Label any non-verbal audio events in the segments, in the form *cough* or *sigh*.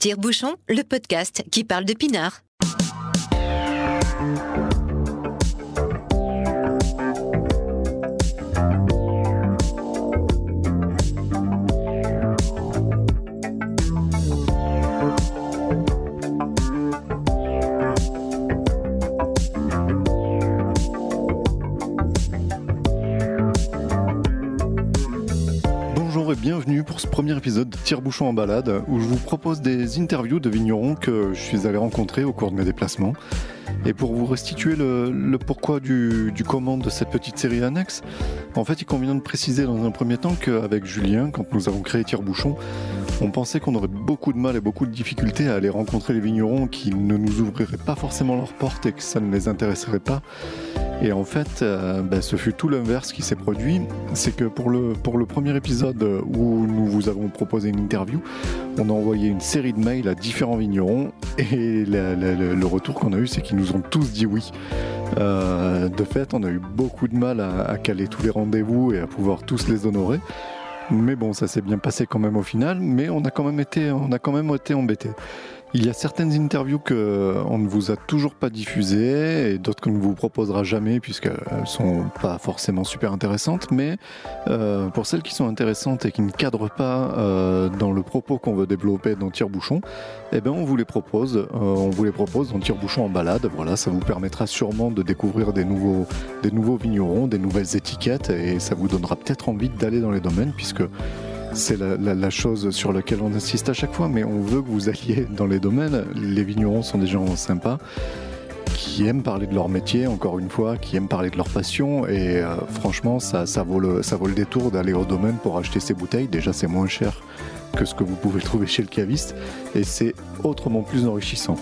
Tire-bouchon, le podcast qui parle de pinard. Bienvenue pour ce premier épisode de Tire-bouchon en balade où je vous propose des interviews de vignerons que je suis allé rencontrer au cours de mes déplacements. Et pour vous restituer le, pourquoi du, du, comment de cette petite série annexe, en fait il convient de préciser dans un premier temps qu'avec Julien, quand nous avons créé Tire-bouchon, on pensait qu'on aurait beaucoup de mal et beaucoup de difficultés à aller rencontrer les vignerons qui ne nous ouvriraient pas forcément leurs portes et que ça ne les intéresserait pas. Et en fait, euh, ben, ce fut tout l'inverse qui s'est produit. C'est que pour le, premier épisode où nous vous avons proposé une interview, on a envoyé une série de mails à différents vignerons et le retour qu'on a eu, c'est qu'ils nous ont tous dit oui. Euh, de fait, on a eu beaucoup de mal à caler tous les rendez-vous et à pouvoir tous les honorer. Mais bon, ça s'est bien passé quand même au final, mais on a quand même été, on a quand même été embêtés. Il y a certaines interviews qu'on ne vous a toujours pas diffusées et d'autres qu'on ne vous proposera jamais puisqu'elles sont pas forcément super intéressantes. Mais euh, pour celles qui sont intéressantes et qui ne cadrent pas euh, dans le propos qu'on veut développer dans Tire-Bouchon, eh ben on vous les propose. Euh, on vous les propose dans Tire-Bouchon en balade. Voilà, ça vous permettra sûrement de découvrir des nouveaux, des nouveaux vignerons, des nouvelles étiquettes et ça vous donnera peut-être envie d'aller dans les domaines puisque c'est la, chose sur laquelle on insiste à chaque fois, mais on veut que vous alliez dans les domaines. Les vignerons sont des gens sympas qui aiment parler de leur métier, encore une fois, qui aiment parler de leur passion. Et euh, franchement, ça, ça, vaut le, ça vaut le détour d'aller au domaine pour acheter ces bouteilles. Déjà, c'est moins cher que ce que vous pouvez trouver chez le caviste. Et c'est autrement plus enrichissant.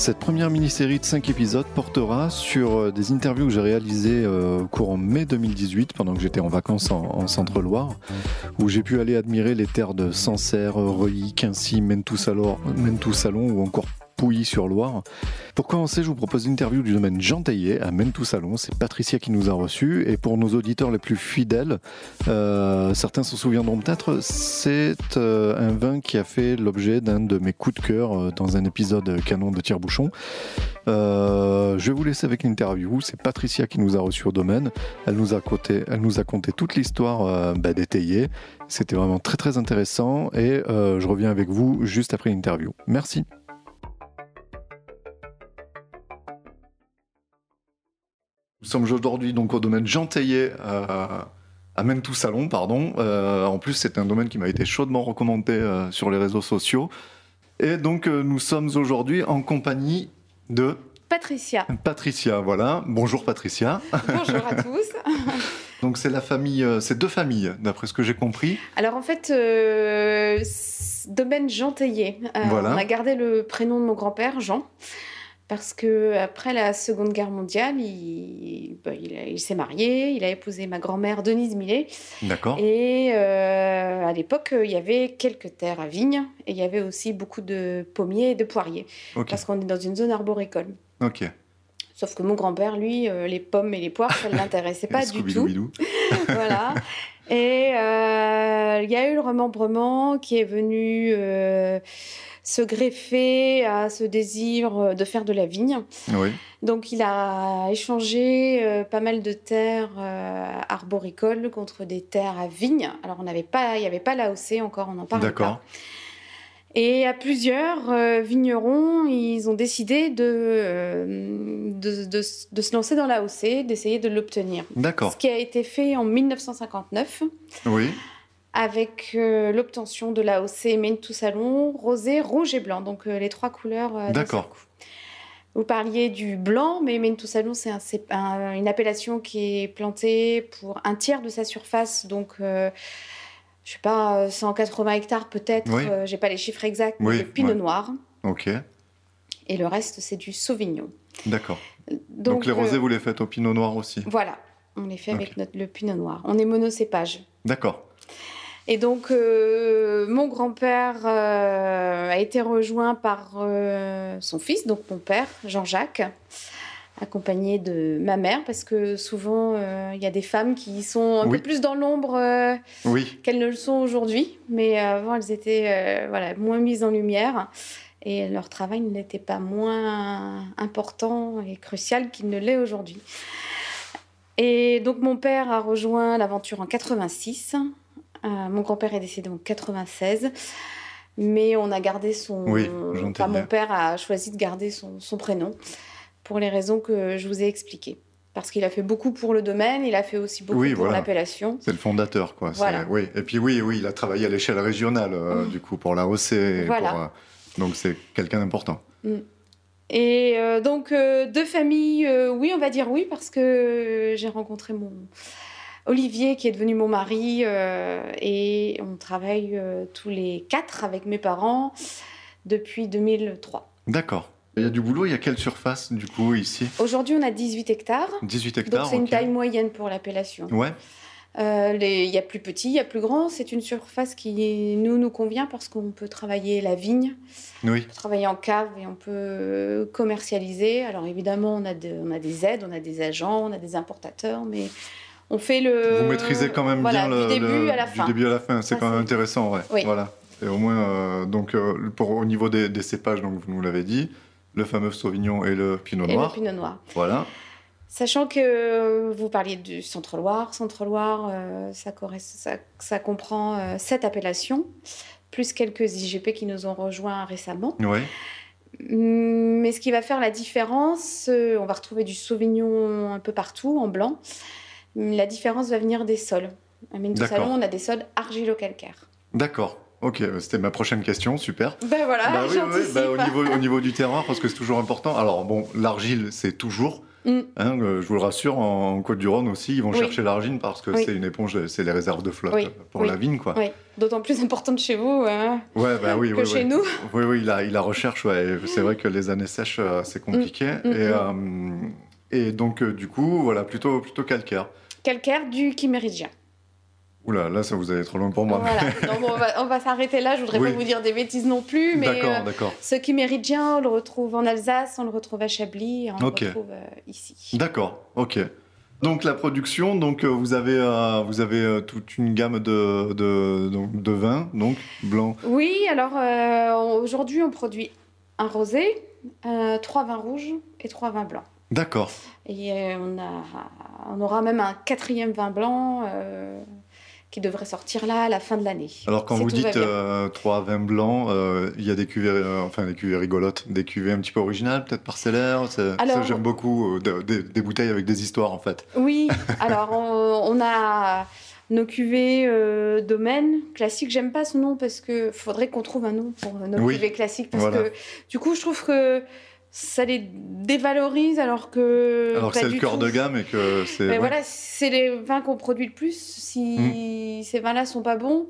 Cette première mini-série de 5 épisodes portera sur des interviews que j'ai réalisées au courant mai 2018 pendant que j'étais en vacances en, en Centre-Loire où j'ai pu aller admirer les terres de Sancerre, Reuilly, Quincy, Mentou-Salon ou encore Pour commencer, je vous propose une interview du domaine Jean Taillet à Mentou-Salon. C'est Patricia qui nous a reçus. Et pour nos auditeurs les plus fidèles, euh, certains s'en souviendront peut-être, c'est euh, un vin qui a fait l'objet d'un de mes coups de cœur euh, dans un épisode canon de Tire-Bouchon. je vais vous laisser avec l'interview. C'est Patricia qui nous a reçus au domaine. Elle nous a, elle nous a conté toute l'histoire bah, des. C'était vraiment très très intéressant. Et je reviens avec vous juste après l'interview. Merci. Nous sommes aujourd'hui donc au domaine Jean Taillet euh, à Mentou Salon, pardon. Euh, en plus, c'est un domaine qui m'a été chaudement recommandé euh, sur les réseaux sociaux. Et donc, nous sommes aujourd'hui en compagnie de Patricia. Patricia, voilà. Bonjour Patricia. Bonjour à tous. *laughs* donc c'est la famille, c'est deux familles, d'après ce que j'ai compris. Alors en fait, euh, domaine Jean Taillet. voilà. On a gardé le prénom de mon grand-père, Jean parce que après la Seconde Guerre mondiale, il, bah, il, il s'est marié, il a épousé ma grand-mère Denise Millet. D'accord. Et euh, à l'époque, il y avait quelques terres à vignes et il y avait aussi beaucoup de pommiers et de poiriers, okay. parce qu'on est dans une zone arboricole. Ok. Sauf que mon grand-père, lui, euh, les pommes et les poires, ça ne l'intéressait pas *laughs* du tout. *laughs* voilà. Et euh, il y a eu le remembrement qui est venu se greffer à ce désir de faire de la vigne. Oui. Donc il a échangé euh, pas mal de terres euh, arboricoles contre des terres à vigne. Alors on n'avait pas, il n'y avait pas l'AOC encore, on en parle D'accord. Et à plusieurs euh, vignerons, ils ont décidé de, euh, de, de, de, se lancer dans l'AOC, d'essayer de l'obtenir. D'accord. Ce qui a été fait en 1959. Oui avec euh, l'obtention de l'AOC Mentou Salon, rosé, rouge et blanc, donc euh, les trois couleurs euh, D'accord. Vous parliez du blanc, mais Mentou Salon, c'est un, un, une appellation qui est plantée pour un tiers de sa surface, donc euh, je sais pas, 180 hectares peut-être, Oui. j'ai pas les chiffres exacts, Oui, pinot ouais. noir, Ok. et le reste c'est du sauvignon. D'accord. Donc, Donc, les rosés, vous les faites au pinot noir aussi Voilà, on les fait avec notre, le pinot noir. On est monocépage. D'accord. Et donc, mon grand-père a été rejoint par son fils, donc mon père, Jean-Jacques, accompagné de ma mère, parce que souvent, il y a des femmes qui sont un peu plus dans l'ombre qu'elles ne le sont aujourd'hui. Mais avant, elles étaient voilà, moins mises en lumière et leur travail n'était pas moins important et crucial qu'il ne l'est aujourd'hui. Et donc mon père a rejoint l'aventure en 86. Euh, mon grand-père est décédé en 96. Mais on a gardé son... Oui, enfin, mon père a choisi de garder son, son, prénom pour les raisons que je vous ai expliquées. Parce qu'il a fait beaucoup pour le domaine, il a fait aussi beaucoup pour l'appellation. C'est le fondateur, quoi. Oui. Et puis oui, oui, il a travaillé à l'échelle régionale, euh, mmh. du coup, pour la Voilà. Pour, euh, donc c'est quelqu'un d'important. Mm. Et euh, donc, deux familles, oui, on va dire oui, parce que j'ai rencontré mon Olivier, qui est devenu mon mari, et on travaille tous les quatre avec mes parents depuis 2003. D'accord. Il y a du boulot, il y a quelle surface du coup ici? Aujourd'hui, on a 18 hectares. 18 hectares. Donc c'est une taille moyenne pour l'appellation. Ouais. Euh, il y a plus petit, il y a plus grand. C'est une surface qui nous nous convient parce qu'on peut travailler la vigne, oui. travailler en cave et on peut commercialiser. Alors évidemment, on a, on a des aides, on a des agents, on a des importateurs, mais on fait le. Vous maîtrisez quand même bien le, du début à la fin. Du début à la fin, c'est quand même intéressant, ouais. Voilà. Et au moins, euh, donc euh, pour, au niveau des, des, cépages, donc vous nous l'avez dit, le fameux Sauvignon et le Pinot Noir. Et le Pinot Noir. Voilà. Sachant que vous parliez du Centre-Loire. Centre-Loire, euh, ça, ça, comprend sept appellations, plus quelques IGP qui nous ont rejoints récemment. Ouais. Mais ce qui va faire la différence, on va retrouver du Sauvignon un peu partout, en blanc. La différence va venir des sols. À Mine Salon, on a des sols argilo-calcaires. D'accord. Ok, c'était ma prochaine question, super. Ben voilà, bah, oui, bah, au, niveau, au niveau du terroir, parce que c'est toujours important. Alors bon, l'argile, c'est toujours, Mm. Hein, euh, je vous le rassure, en Côte-du-Rhône aussi, ils vont chercher l'argile parce que c'est une éponge, c'est les réserves de flotte pour la vigne. Quoi. D'autant plus importante chez vous hein, ouais, bah oui, que chez nous. Oui, oui, la, la recherche, c'est vrai que les années sèches, euh, c'est compliqué. Mm, mm, et, euh, et, donc, du coup, voilà, plutôt, plutôt calcaire. Calcaire du chiméridien. Oula, là, ça vous allez trop loin pour moi. *laughs* on va, s'arrêter là. Je voudrais pas vous dire des bêtises non plus, mais d'accord, d'accord. ce qui méridien, on le retrouve en Alsace, on le retrouve à Chablis, on le retrouve euh, ici. D'accord, ok. Donc la production, donc euh, vous avez euh, vous avez toute une gamme de de, de vins, donc blanc. Oui, alors aujourd'hui on produit un rosé, trois vins rouges et trois vins blancs. D'accord. Et on a on aura même un quatrième vin blanc qui devrait sortir là à la fin de l'année. Alors quand vous dites euh, trois vins blancs, euh, il y a des cuvées, euh, enfin des cuvées rigolotes, des cuvées un petit peu originales, peut-être parcellaires. Ça, j'aime beaucoup des bouteilles avec des histoires en fait. Oui, alors on, a nos cuvées domaine classiques. J'aime pas ce nom parce que faudrait qu'on trouve un nom pour nos cuvées classiques parce que du coup je trouve que ça les dévalorise alors que. Alors que c'est le cœur de gamme et que c'est. Mais voilà, c'est les vins qu'on produit le plus. Si mm. ces vins-là sont pas bons,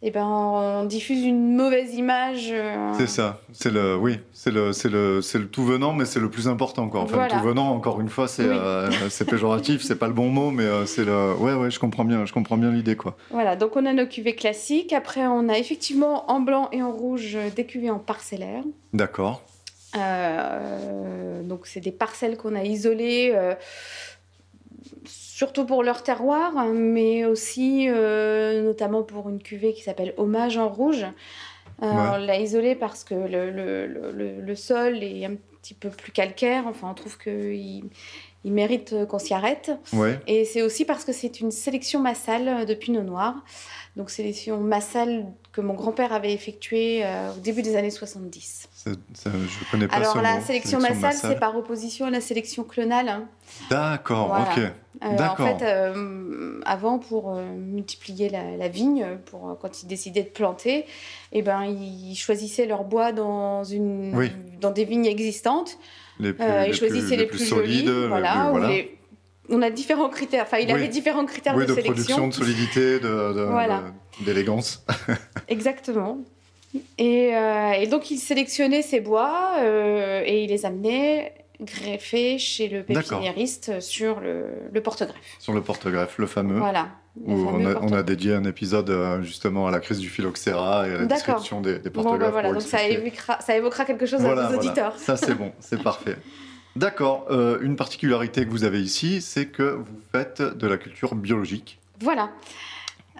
et eh ben on diffuse une mauvaise image. Euh. C'est ça. C'est le, oui, c'est le, c'est le, c'est le tout venant, mais c'est le plus important quoi. Enfin, le tout venant, encore une fois, c'est, euh, c'est péjoratif, c'est pas le bon mot, mais euh, c'est le, ouais, ouais, je comprends bien, je comprends bien l'idée quoi. Voilà, donc on a nos cuvées classiques. Après, on a effectivement en blanc et en rouge des cuvées en parcellaire. D'accord. Euh, donc c'est des parcelles qu'on a isolées, euh, surtout pour leur terroir, mais aussi euh, notamment pour une cuvée qui s'appelle Hommage en rouge. On l'a isolée parce que le, le, le, sol est un petit peu plus calcaire. Enfin, on trouve qu'il il mérite qu'on s'y arrête. Et c'est aussi parce que c'est une sélection massale de Pinot Noir. Donc sélection massale que mon grand-père avait effectuée euh, au début des années 70. Ça, je connais pas Alors la sélection, massale, c'est par opposition à la sélection clonale. Hein. D'accord, ok. Euh, en fait, euh, avant, pour multiplier la, vigne, pour, quand ils décidaient de planter, eh ben, ils choisissaient leur bois dans, une, dans des vignes existantes. Les plus, ils choisissaient les, plus, solides, voilà, voilà on a différents critères. Enfin, il avait différents critères de, de sélection. de production, de solidité, d'élégance. *laughs* Exactement. Et, euh, et, donc, il sélectionnait ses bois euh, et il les amenait. greffé chez le pépiniériste sur le, le porte-greffe. Sur le porte-greffe, le fameux. Voilà. Où on a, dédié un épisode euh, justement à la crise du phylloxéra et à la description des, des porte-greffes. Bon, ben voilà, donc ça évoquera, ça évoquera, quelque chose à nos auditeurs. Ça c'est bon, c'est parfait. *laughs* D'accord. Euh, une particularité que vous avez ici, c'est que vous faites de la culture biologique. Voilà.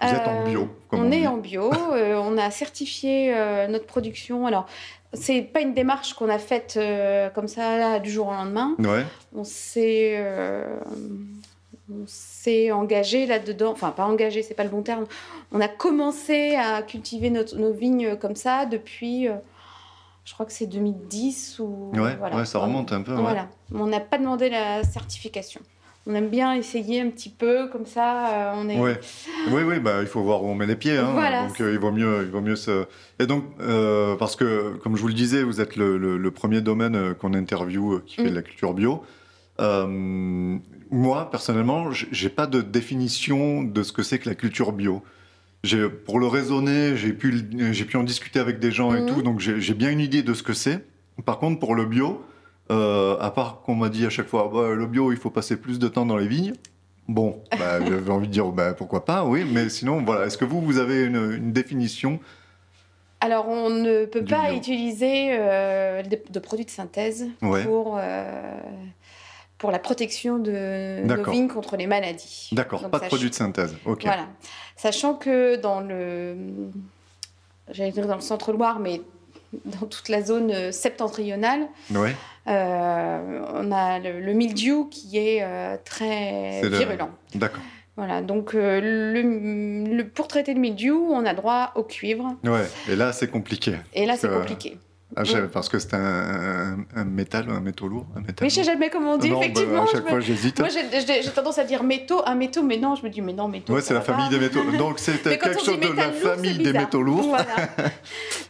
Vous êtes en bio. Euh, on, est en bio. on a certifié notre production. Alors, c'est pas une démarche qu'on a faite euh, comme ça du jour au lendemain. Ouais. On s'est euh, engagé là-dedans, enfin pas engagé, c'est pas le bon terme. On a commencé à cultiver nos vignes comme ça depuis, euh, je crois que c'est 2010 ou. Ouais, ouais ça remonte un peu. Voilà. On n'a pas demandé la certification on aime bien essayer un petit peu comme ça. Euh, on est... Oui, oui, bah, il faut voir où on met les pieds. Hein. donc euh, il vaut mieux, il vaut mieux se. Et donc euh, parce que comme je vous le disais, vous êtes le, premier domaine qu'on interviewe qui fait de la culture bio. moi personnellement, j'ai pas de définition de ce que c'est que la culture bio. Pour le raisonner, j'ai pu, en discuter avec des gens et mhm. tout, donc j'ai bien une idée de ce que c'est. Par contre, pour le bio, euh, à part qu'on m'a dit à chaque fois, bah, le bio, il faut passer plus de temps dans les vignes. Bon, *laughs* bah, j'avais envie de dire, bah, pourquoi pas, oui, mais sinon, voilà. Est-ce que vous, vous avez une, définition alors, on ne peut pas utiliser euh, de, produits de synthèse pour, euh, pour la protection de nos vignes contre les maladies. D'accord, pas de produits de synthèse. Ok. Voilà. Sachant que dans le, j'allais dire dans le centre-Loire, mais dans toute la zone euh, septentrionale. Euh, on a le, mildiou qui est euh, très virulent. D'accord. Voilà, donc le, pour traiter le mildiou, on a droit au cuivre. Ouais, et là c'est compliqué. Et là c'est compliqué. Ah, parce que c'est un, un, métal, un métaux lourd. Un métal mais je sais jamais comment on dit, bah, effectivement. à chaque fois, j'hésite. Moi, j'ai tendance à dire métaux, un métaux, mais non, je me dis, mais non, métaux. Ouais, c'est la famille des métaux. Donc, c'est *laughs* quelque chose de la famille des métaux lourds. Voilà. *laughs*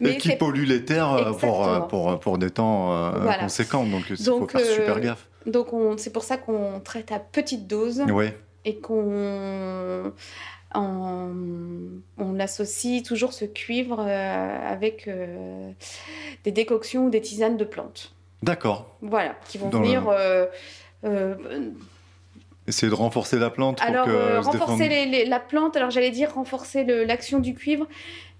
*laughs* et qui pollue les terres pour, pour, pour, des temps euh, conséquents. Donc, il faut faire super euh, gaffe. Donc, c'est pour ça qu'on traite à petite dose. Ouais. Et qu'on on associe toujours ce cuivre euh, avec euh, des décoctions ou des tisanes de plantes. D'accord. Voilà, qui vont venir. Euh, Essayer de renforcer la plante. alors, renforcer la plante, alors j'allais dire renforcer l'action du cuivre.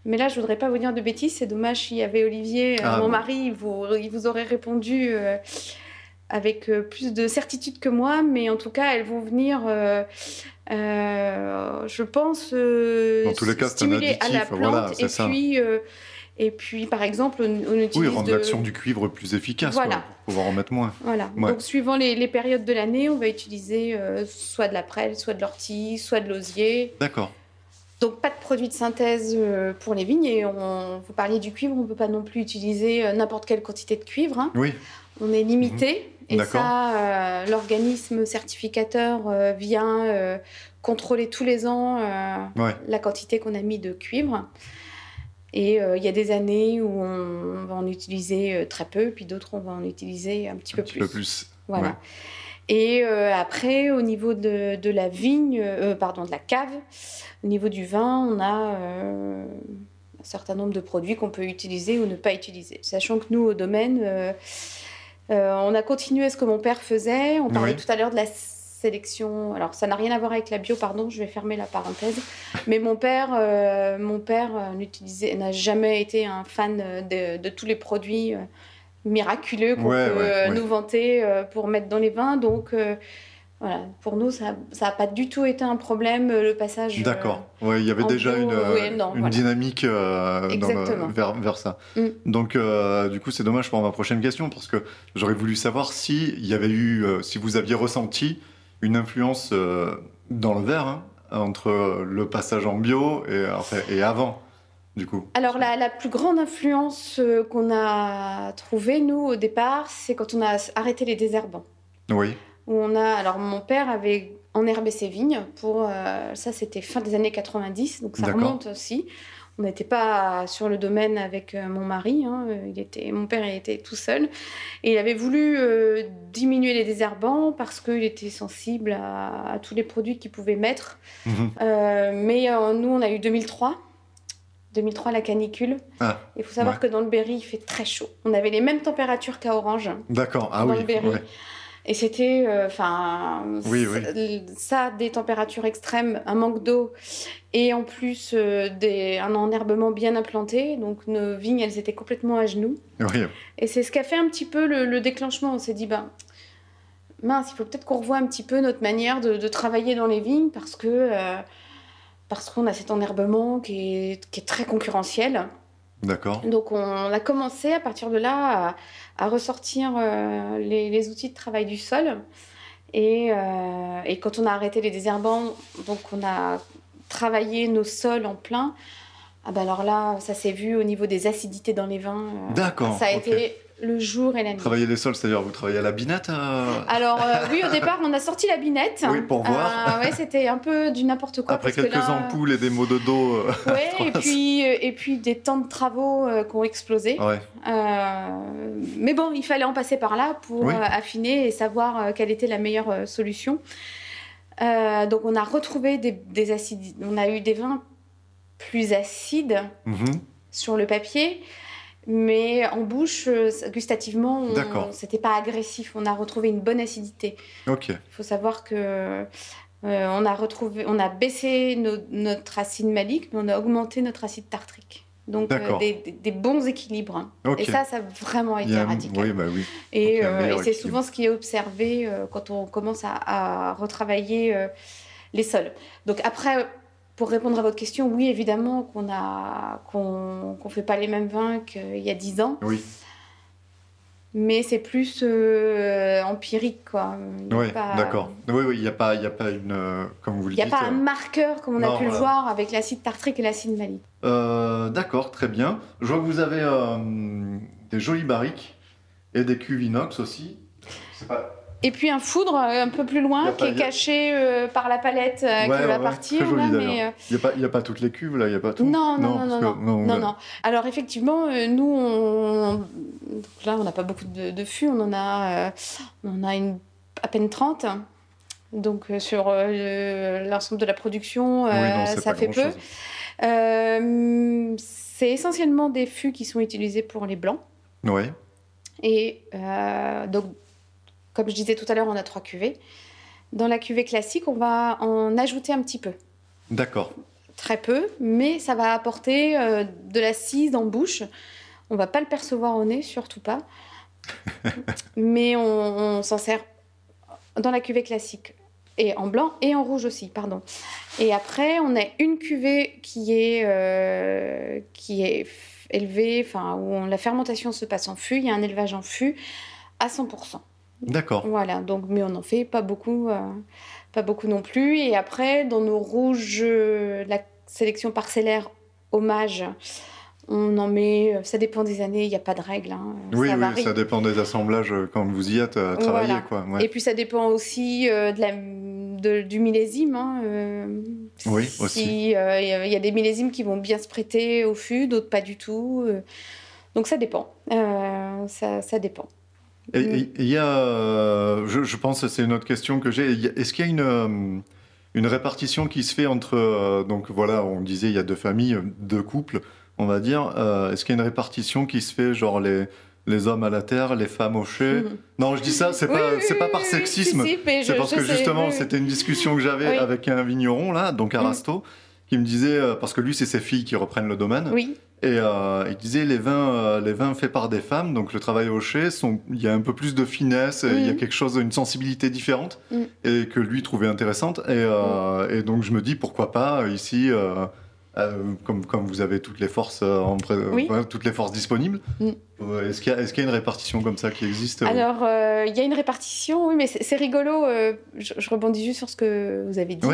Mais là, je voudrais pas vous dire de bêtises. C'est dommage s'il y avait Olivier, ah mon mari, il vous, il vous, aurait répondu avec plus de certitude que moi. Mais en tout cas, elles vont venir euh, je pense, euh, Dans tous les cas, stimuler à la plante. et, puis, euh, et puis, par exemple, on, utilise. Oui, rendre l'action du cuivre plus efficace, voilà. pour pouvoir en mettre moins. Voilà. Donc, suivant les, périodes de l'année, on va utiliser soit de la prêle, soit de l'ortie, soit de l'osier. D'accord. Donc, pas de produits de synthèse pour les vignes. Et on, vous parliez du cuivre, on ne peut pas non plus utiliser n'importe quelle quantité de cuivre. Hein. Oui. On est limité. Mhm. Et ça, euh, l'organisme certificateur euh, vient euh, contrôler tous les ans la quantité qu'on a mis de cuivre. Et il y a des années où on, va en utiliser très peu, puis d'autres on va en utiliser un petit peu plus. Peu plus. Voilà. Et après, au niveau de, de la vigne, pardon, de la cave, au niveau du vin, on a un certain nombre de produits qu'on peut utiliser ou ne pas utiliser. Sachant que nous, au domaine, on a continué ce que mon père faisait. On parlait tout à l'heure de la sélection. Alors, ça n'a rien à voir avec la bio, pardon, je vais fermer la parenthèse. Mais mon père, euh, mon père euh, n'a jamais été un fan de, tous les produits miraculeux qu'on peut nous vanter pour mettre dans les vins. Donc, voilà, pour nous, ça n'a pas du tout été un problème, le passage. Euh, D'accord, ouais, il y avait déjà une, une dynamique euh, vers, vers, ça. Mm. Donc, euh, du coup, c'est dommage pour ma prochaine question, parce que j'aurais voulu savoir si, y avait eu, si vous aviez ressenti une influence dans le verre hein, entre le passage en bio et, et avant. Du coup. Alors la, la plus grande influence qu'on a trouvée, nous, au départ, c'est quand on a arrêté les désherbants. Oui on a. Alors, mon père avait enherbé ses vignes pour. Euh, ça, c'était fin des années 90, donc ça remonte aussi. On n'était pas sur le domaine avec euh, mon mari. Hein, il était, mon père était tout seul. Et il avait voulu euh, diminuer les désherbants parce qu'il était sensible à, tous les produits qu'il pouvait mettre. Mhm. mais nous, on a eu 2003. 2003, la canicule. Ah, il faut savoir que dans le Berry, il fait très chaud. On avait les mêmes températures qu'à Orange. D'accord, ah oui. Et c'était, euh, enfin, ça, des températures extrêmes, un manque d'eau et en plus euh, des, un enherbement bien implanté. Donc nos vignes, elles étaient complètement à genoux. Et c'est ce qui a fait un petit peu le, déclenchement. On s'est dit, ben, mince, il faut peut-être qu'on revoie un petit peu notre manière de, travailler dans les vignes parce que euh, parce qu'on a cet enherbement qui est, qui est très concurrentiel. D'accord. Donc on a commencé à partir de là à, ressortir euh, les, outils de travail du sol. Et, euh, et, quand on a arrêté les désherbants, donc on a travaillé nos sols en plein. Ah ben alors là, ça s'est vu au niveau des acidités dans les vins. Euh, D'accord. Ça a été le jour et la nuit. Travailler les sols, c'est-à-dire vous travaillez à la binette euh Alors euh, oui, au *laughs* départ, on a sorti la binette. Oui, pour voir. Euh, ouais, c'était un peu du n'importe quoi. Après quelques ampoules et des maux de dos. *laughs* oui, et puis, et puis des temps de travaux qui ont explosé. Ouais. mais bon, il fallait en passer par là pour affiner et savoir quelle était la meilleure solution. donc on a retrouvé des, des, acides, on a eu des vins plus acides mhm. sur le papier. Mais en bouche, euh, gustativement, c'était pas agressif. On a retrouvé une bonne acidité. Il faut savoir que euh, on a retrouvé, on a baissé notre acide malique, mais on a augmenté notre acide tartrique. Donc euh, des, bons équilibres. Et ça, ça a vraiment été radical. Oui, bah oui. Et, c'est souvent ce qui est observé quand on commence à, à retravailler les sols. Donc après, pour répondre à votre question, oui, évidemment qu'on a qu'on ne fait pas les mêmes vins qu'il y a 10 ans. Oui. Mais c'est plus euh, empirique, quoi. Oui, d'accord. Oui, oui, il n'y a pas, il a pas une, euh, comme vous le dites. Il n'y a pas un euh, marqueur comme on a pu le voir avec l'acide tartrique et l'acide malique. d'accord, très bien. Je vois que vous avez des jolies barriques et des cuves inox aussi. Pas... Et puis un foudre euh, un peu plus loin qui est caché euh, par la palette euh, qui va partir. il n'y a, pas toutes les cuves là, il n'y a pas tout? Non, non, non, non, non, Alors effectivement, nous, on... là, on n'a pas beaucoup de, de, fûts, on en a, on a une, à peine 30. Donc sur l'ensemble de la production, ça fait peu. c'est essentiellement des fûts qui sont utilisés pour les blancs. Oui. Et donc comme je disais tout à l'heure, on a trois cuvées. Dans la cuvée classique, on va en ajouter un petit peu. D'accord. Très peu, mais ça va apporter euh, de l'acide en bouche. On va pas le percevoir au nez, surtout pas. *laughs* mais on, s'en sert dans la cuvée classique et en blanc et en rouge aussi, pardon. Et après, on a une cuvée qui est euh, qui est élevée, enfin où la fermentation se passe en fût. Il y a un élevage en fût à 100%. D'accord. Voilà, donc, mais on en fait pas beaucoup, euh, pas beaucoup non plus. Et après, dans nos rouges, euh, la sélection parcellaire hommage, on en met, euh, ça dépend des années, il n'y a pas de règle. Hein, oui, ça oui, ça dépend des assemblages quand vous y êtes à travailler. Quoi, Et puis ça dépend aussi de la, de, du millésime. Hein, oui, aussi. Il y a des millésimes qui vont bien se prêter au fût, d'autres pas du tout. donc ça dépend. ça, ça dépend. Il y a, euh, je, pense, c'est une autre question que j'ai. Est-ce qu'il y a une, euh, une répartition qui se fait entre, euh, donc voilà, on disait il y a deux familles, deux couples, on va dire. Est-ce qu'il y a une répartition qui se fait, genre les les hommes à la terre, les femmes au chai? Mhm. Non, je dis ça, c'est pas, c'est pas par sexisme. c'est parce que justement, c'était une discussion que j'avais avec un vigneron là, donc à Rasto, qui me disait parce que lui, c'est ses filles qui reprennent le domaine. Oui. Et euh, il disait les vins, euh, les vins faits par des femmes, donc le travail au chai, il y a un peu plus de finesse, il y a mhm. quelque chose, une sensibilité différente, mhm. et que lui trouvait intéressante. Et, euh, mhm. et, donc je me dis pourquoi pas ici, comme, comme vous avez toutes les forces, en, toutes les forces disponibles. Est-ce qu'il y, est y, a une répartition comme ça qui existe Alors il y a une répartition, oui, mais c'est rigolo. Je, rebondis juste sur ce que vous avez dit.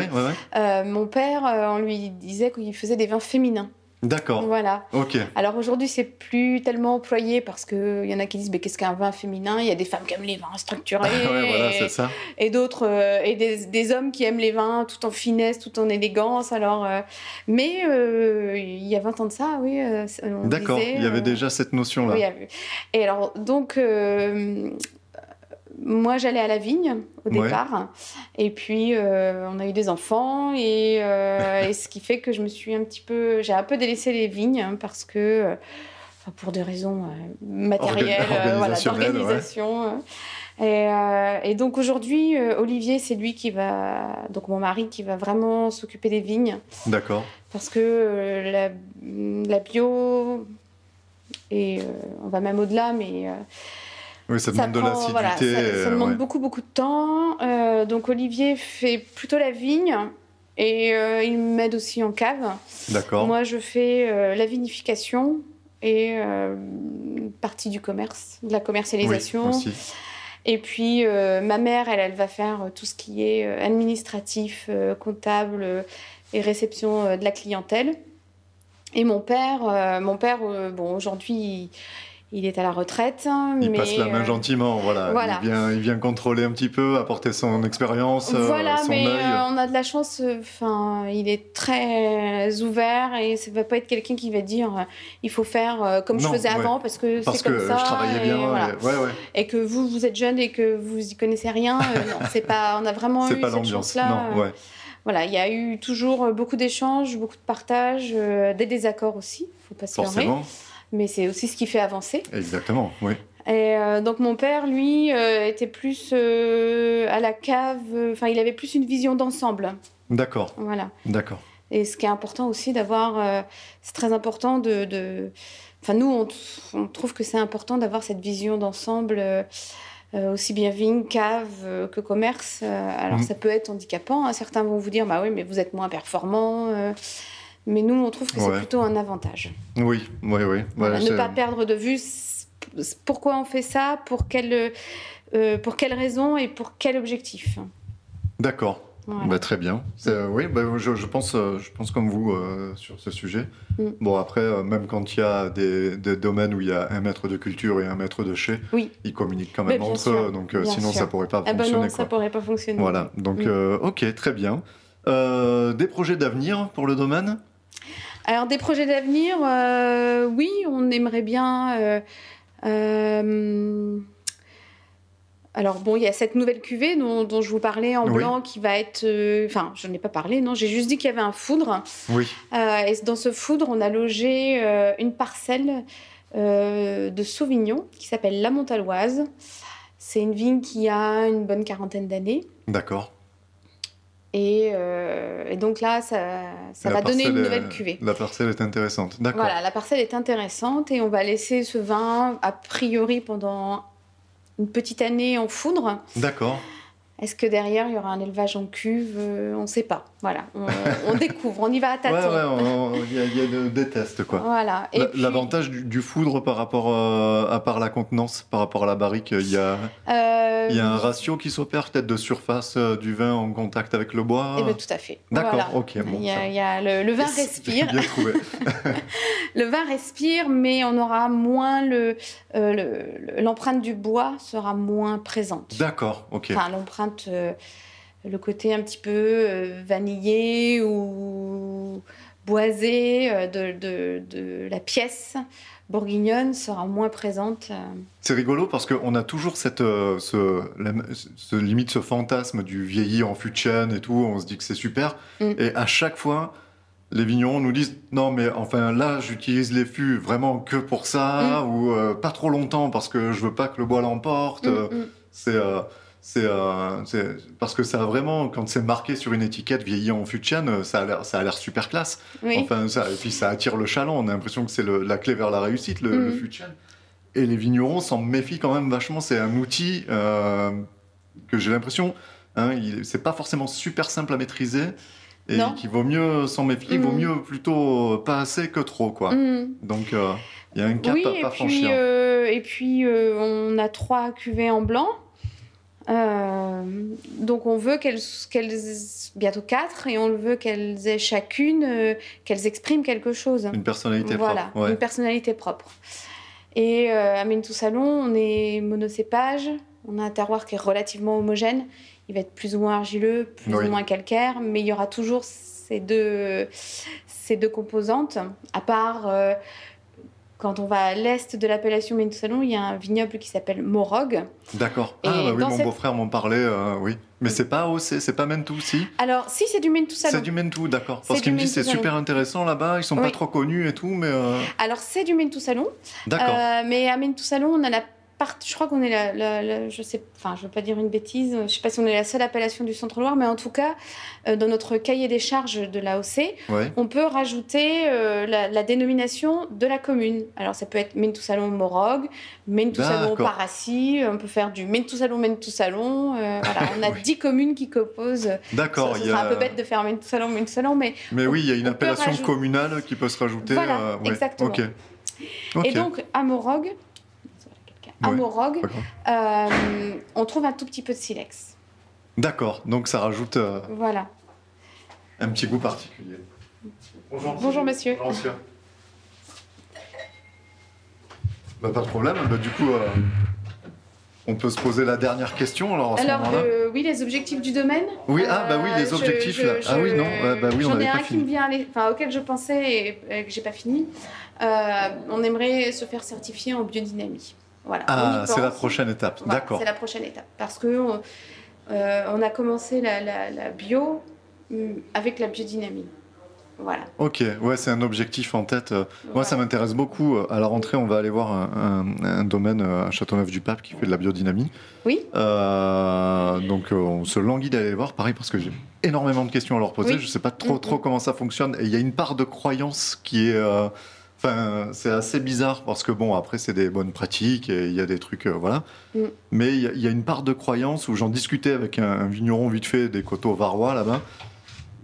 mon père, on lui disait qu'il faisait des vins féminins. D'accord. Voilà. Ok. Alors aujourd'hui, c'est plus tellement employé parce qu'il y en a qui disent mais qu'est-ce qu'un vin féminin? Il y a des femmes qui aiment les vins structurés. *laughs* ouais, voilà, c'est ça. Et d'autres, euh, et des, des, hommes qui aiment les vins tout en finesse, tout en élégance. Alors, euh, mais euh, il y a 20 ans de ça, oui. D'accord, il y avait déjà cette notion-là. Oui, et alors, donc moi, j'allais à la vigne au départ. Et puis, euh, on a eu des enfants. Et, *laughs* et, ce qui fait que je me suis un petit peu. J'ai un peu délaissé les vignes hein, parce que. pour des raisons matérielles, voilà, d'organisation. Hein. Et, et, donc aujourd'hui, Olivier, c'est lui qui va, donc mon mari, qui va vraiment s'occuper des vignes. D'accord. Parce que la, la, bio, et on va même au-delà, mais oui, ça demande de l'assiduité. ça, demande beaucoup, beaucoup de temps. Euh, donc Olivier fait plutôt la vigne et euh, il m'aide aussi en cave. D'accord. Moi, je fais euh, la vinification et une partie du commerce, de la commercialisation. Oui, aussi. Et puis, ma mère, elle, elle va faire tout ce qui est administratif, comptable et réception de la clientèle. Et mon père, mon père bon, aujourd'hui, il est à la retraite. Il passe la main euh, gentiment, voilà. Il, vient, il, vient, contrôler un petit peu, apporter son expérience, euh, voilà, son mais euh, on a de la chance. Enfin, il est très ouvert et ça va pas être quelqu'un qui va dire il faut faire comme je faisais avant parce que c'est comme ça. je travaillais bien. Et, et, que vous, vous êtes jeune et que vous y connaissez rien. non, *laughs* c'est pas. On a vraiment eu pas cette chance-là. Voilà, il y a eu toujours beaucoup d'échanges, beaucoup de partages, des désaccords aussi. Faut pas se Forcément mais c'est aussi ce qui fait avancer. Exactement, oui. Et euh, donc mon père, lui, euh, était plus euh, à la cave, enfin il avait plus une vision d'ensemble. D'accord. Voilà. D'accord. Et ce qui est important aussi d'avoir, c'est très important de, enfin nous on, on, trouve que c'est important d'avoir cette vision d'ensemble. aussi bien vigne, cave que commerce. alors mm. ça peut être handicapant. Hein. Certains vont vous dire, bah oui, mais vous êtes moins performant. Mais nous, on trouve que c'est plutôt un avantage. Oui, oui, oui. ne pas perdre de vue pourquoi on fait ça, pour quelle, euh, pour quelle raison et pour quel objectif. D'accord. Bah, très bien. oui, bah, je, pense, euh, je pense comme vous euh, sur ce sujet. Mm. Bon, après, même quand il y a des, domaines où il y a un maître de culture et un maître de chez, oui. ils communiquent quand même entre eux. Donc sinon, ça ne pourrait pas ah bah fonctionner. non, ça pourrait pas fonctionner. Voilà. Donc, mm. ok, très bien. des projets d'avenir pour le domaine? Alors des projets d'avenir, euh, oui, on aimerait bien. Euh, euh, alors bon, il y a cette nouvelle cuvée dont, je vous parlais en blanc qui va être... Enfin, je n'ai pas parlé, non, j'ai juste dit qu'il y avait un foudre. Oui. et dans ce foudre, on a logé une parcelle de Sauvignon qui s'appelle La Montaloise. C'est une vigne qui a une bonne quarantaine d'années. D'accord. Euh, et, donc là, ça, ça va donner une nouvelle cuvée. La parcelle est intéressante, d'accord. Voilà, la parcelle est intéressante et on va laisser ce vin, a priori, pendant une petite année en foudre. D'accord. Est-ce que derrière, il y aura un élevage en cuve? On ne sait pas. Voilà, on, *laughs* découvre, on y va à tâtons. Ouais, il y, a des tests, quoi. Voilà. L'avantage du, foudre par rapport euh, à part la contenance, par rapport à la barrique, il y a, il y a un euh, ratio qui s'opère peut-être de surface du vin en contact avec le bois? Eh bien, tout à fait. D'accord, ok. Bon, il, y a, le, vin respire. Bien trouvé. *laughs* le vin respire, mais on aura moins le l'empreinte du bois sera moins présente. D'accord, ok. Enfin, l'empreinte euh, le côté un petit peu euh, vanillé ou boisé euh, de, la pièce bourguignonne sera moins présente. C'est rigolo parce qu'on a toujours cette, ce, limite, ce fantasme du vieilli en fût de et tout. On se dit que c'est super. Mm. Et à chaque fois, les vignerons nous disent non mais enfin là j'utilise les fûts vraiment que pour ça mm. ou pas trop longtemps parce que je veux pas que le bois l'emporte. Mm, c'est euh, c'est parce que ça a vraiment, quand c'est marqué sur une étiquette vieilli en de chêne, ça a l'air super classe. Enfin, ça, et puis ça attire le chaland. On a l'impression que c'est la clé vers la réussite, le, mm. fût de chêne. Et les vignerons s'en méfient quand même vachement. C'est un outil euh, que j'ai l'impression, hein, c'est pas forcément super simple à maîtriser et qu'il vaut mieux s'en méfier. Il vaut mm. mieux plutôt pas assez que trop, quoi. Mm. Donc euh, il y a un cap à pas franchir. et puis on a trois cuvées en blanc. Euh, donc on veut qu'elles, qu'elles bientôt quatre, et on veut qu'elles aient chacune, euh, qu'elles expriment quelque chose. Une personnalité voilà, propre. une personnalité propre. Et euh, à Ménitou Salon, on est monocépage, on a un terroir qui est relativement homogène. Il va être plus ou moins argileux, plus ou moins calcaire, mais il y aura toujours ces deux, ces deux composantes, à part quand on va à l'est de l'appellation Méntoussalon, il y a un vignoble qui s'appelle Morog. D'accord. Ah bah oui, mon beau-frère m'en parlait, euh, oui. Mais c'est pas c'est pas Mentou, si? Alors, si, c'est du Méntoussalon. C'est du Mentou, d'accord. Parce qu'il me dit c'est super intéressant là-bas, ils sont pas trop connus et tout, mais... Euh, Alors, c'est du Méntoussalon. D'accord. Euh, mais à Méntoussalon, on a la je crois qu'on est la, je sais, enfin, je veux pas dire une bêtise, je sais pas si on est la seule appellation du Centre-Loire, mais en tout cas, euh, dans notre cahier des charges de l'AOC, on peut rajouter euh, la, dénomination de la commune. Alors, ça peut être Mentoussalon Morog, Mentoussalon Parassi, on peut faire du Mentoussalon Mentoussalon. Euh, voilà, on a *laughs* dix communes qui composent. D'accord. C'est un peu bête de faire Mentoussalon Mentoussalon, mais. Mais oui, il y a une appellation communale qui peut se rajouter. Voilà, exactement. Et donc, à Morog, à euh, on trouve un tout petit peu de silex. D'accord, donc ça rajoute euh, voilà. un petit goût particulier. Bonjour, Bonjour monsieur. Bonjour monsieur. Bah, pas de problème, bah, du coup, euh, on peut se poser la dernière question alors. alors oui, les objectifs du domaine. Oui, ah bah oui, les objectifs là. ah oui, non, bah, oui, on J'en ai un qui me vient, enfin, auquel je pensais et, que j'ai pas fini. on aimerait se faire certifier en biodynamie. Ah, c'est la prochaine étape. D'accord. C'est la prochaine étape. Parce que euh, on a commencé la, bio mm, avec la biodynamie. Voilà. Ok, ouais, c'est un objectif en tête. Moi, ça m'intéresse beaucoup. À la rentrée, on va aller voir un, domaine à Châteauneuf-du-Pape qui fait de la biodynamie. Oui. Euh, donc, on se languit d'aller voir. Pareil, parce que j'ai énormément de questions à leur poser. Je ne sais pas trop, trop comment ça fonctionne. Et il y a une part de croyance qui est. Euh, Enfin, c'est assez bizarre parce que bon, après c'est des bonnes pratiques et il y a des trucs, euh, voilà. Mm. Mais il y, a une part de croyance où j'en discutais avec un, vigneron vite fait des coteaux varois là-bas.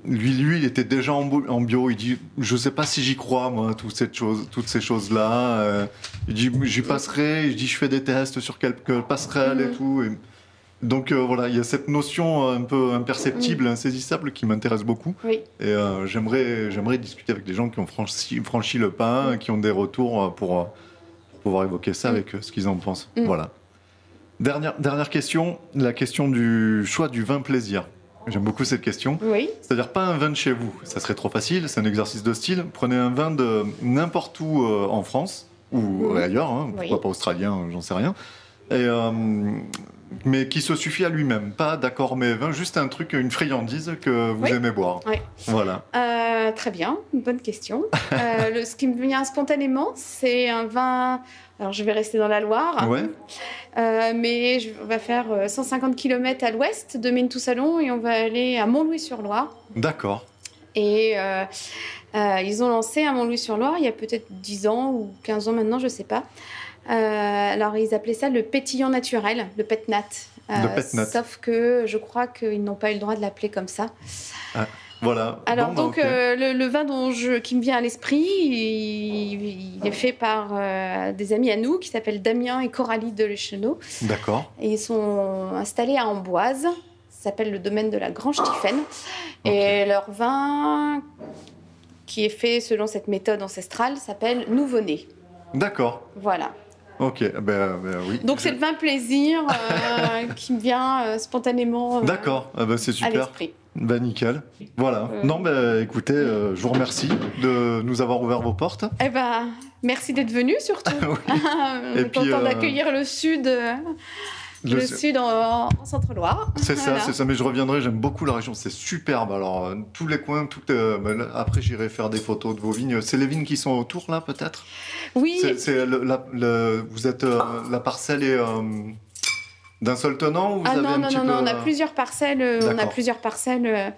Lui, lui, il était déjà en, bio. Il dit, je sais pas si j'y crois moi, toutes ces choses, toutes ces choses-là. Euh. il dit, j'y passerai. Il dit, je fais des tests sur quelques passerelles et mm. tout. Donc euh, voilà, il y a cette notion euh, un peu imperceptible, insaisissable qui m'intéresse beaucoup. Et euh, j'aimerais, j'aimerais discuter avec des gens qui ont franchi, franchi le pas, qui ont des retours pour, pouvoir évoquer ça avec ce qu'ils en pensent. Mm. Voilà. Dernière, dernière question, la question du choix du vin plaisir. J'aime beaucoup cette question. Oui. C'est-à-dire pas un vin de chez vous, ça serait trop facile, c'est un exercice de style. Prenez un vin de n'importe où en France ou ailleurs, hein, pourquoi pas australien, j'en sais rien. Et mais qui se suffit à lui-même. Pas d'accord mais vin, juste un truc, une friandise que vous aimez boire. Oui. Voilà. Euh, très bien, bonne question. *laughs* Euh, le, ce qui me vient spontanément, c'est un vin. Alors je vais rester dans la Loire. Ouais. Euh, mais je, on va faire 150 km à l'ouest de Ménetoussalon et on va aller à Montlouis-sur-Loire. D'accord. Et ils ont lancé à Montlouis-sur-Loire il y a peut-être 10 ans ou 15 ans maintenant, je ne sais pas. Euh, alors, ils appelaient ça le pétillant naturel, le petnat. Euh, sauf que je crois qu'ils n'ont pas eu le droit de l'appeler comme ça. Ah, voilà. Alors, bah, donc, euh, le, vin dont je, qui me vient à l'esprit, il, est fait par des amis à nous qui s'appellent Damien et Coralie de Lecheneau. D'accord. Et ils sont installés à Amboise. Ça s'appelle le domaine de la Grange Tiffen. Et leur vin, qui est fait selon cette méthode ancestrale, s'appelle Nouveau-né. D'accord. Voilà. Ok, ben, ben, oui. Donc c'est le vin plaisir euh, *laughs* qui me vient euh, spontanément. Euh, D'accord, ah ben, c'est super. Ben nickel. Voilà. Non, ben écoutez, je vous remercie de nous avoir ouvert vos portes. Eh ben, merci d'être venu surtout. *laughs* oui. *laughs* Et content d'accueillir le sud. Le, sud en, Centre-Loire. C'est ça, c'est ça. Mais je reviendrai. J'aime beaucoup la région. C'est superbe. Alors tous les coins, tout. Ben, après, j'irai faire des photos de vos vignes. C'est les vignes qui sont autour là, peut-être? Oui. C'est, vous êtes euh, la parcelle est euh, d'un seul tenant ou vous ah avez non, un non, petit non, peu... non, on a plusieurs parcelles. On a plusieurs parcelles.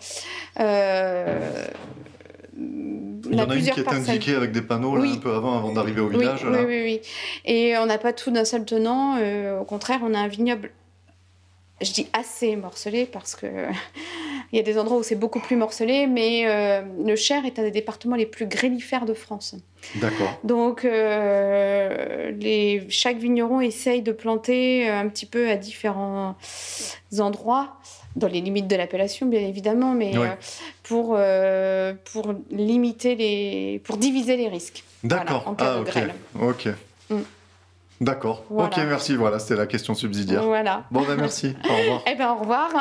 Euh, il y en a, une qui est indiquée avec des panneaux là, un peu avant, avant d'arriver au village. Oui, oui, oui, Et on n'a pas tout d'un seul tenant. au contraire, on a un vignoble, je dis assez morcelé parce que *laughs* il y a des endroits où c'est beaucoup plus morcelé, mais euh, le Cher est un des départements les plus grélifères de France. D'accord. Donc, euh, les, chaque vigneron essaye de planter un petit peu à différents endroits, dans les limites de l'appellation, bien évidemment, mais euh, pour, pour limiter les. pour diviser les risques. D'accord. en cas ah, de grêle. Ok. Mm. D'accord. Ok, merci. Voilà, c'était la question subsidiaire. Voilà. Bon, ben merci. *laughs* au revoir. Eh ben, au revoir.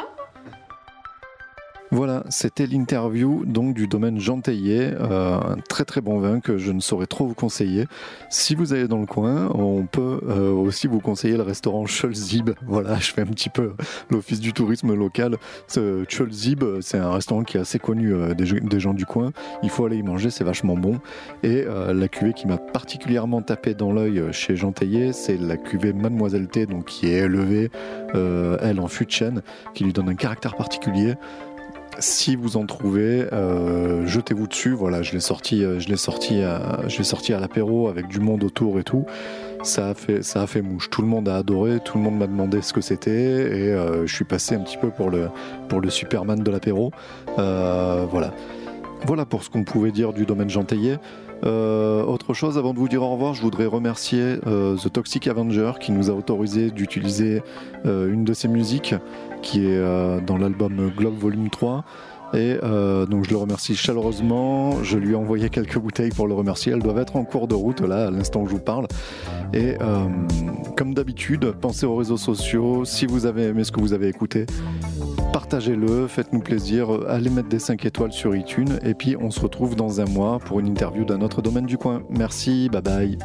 Voilà, c'était l'interview donc du domaine Jean euh, un très très bon vin que je ne saurais trop vous conseiller. Si vous allez dans le coin, on peut euh, aussi vous conseiller le restaurant Cholzib. Voilà, *laughs* je fais un petit peu l'office du tourisme local. Cholzib, c'est un restaurant qui est assez connu euh, des, gens du coin. Il faut aller y manger, c'est vachement bon. Et la cuvée qui m'a particulièrement tapé dans l'œil chez Jean c'est la cuvée Mademoiselle T, donc qui est élevée, elle en fût de chêne, qui lui donne un caractère particulier. Si vous en trouvez, euh, jetez-vous dessus. Voilà, je l'ai sorti, euh, je l'ai sorti, à, je l'ai sorti à l'apéro avec du monde autour et tout. Ça a fait, ça a fait mouche. Tout le monde a adoré. Tout le monde m'a demandé ce que c'était et euh, je suis passé un petit peu pour le pour le Superman de l'apéro. voilà. Voilà pour ce qu'on pouvait dire du domaine Gentillet. autre chose, avant de vous dire au revoir, je voudrais remercier The Toxic Avenger qui nous a autorisé d'utiliser une de ses musiques qui est euh, dans l'album Globe Volume 3. Et euh, donc je le remercie chaleureusement. Je lui ai envoyé quelques bouteilles pour le remercier. Elles doivent être en cours de route là à l'instant où je vous parle. Et euh, comme d'habitude, pensez aux réseaux sociaux. Si vous avez aimé ce que vous avez écouté, partagez-le, faites-nous plaisir, allez mettre des 5 étoiles sur iTunes. Et puis on se retrouve dans un mois pour une interview d'un autre domaine du coin. Merci, bye bye.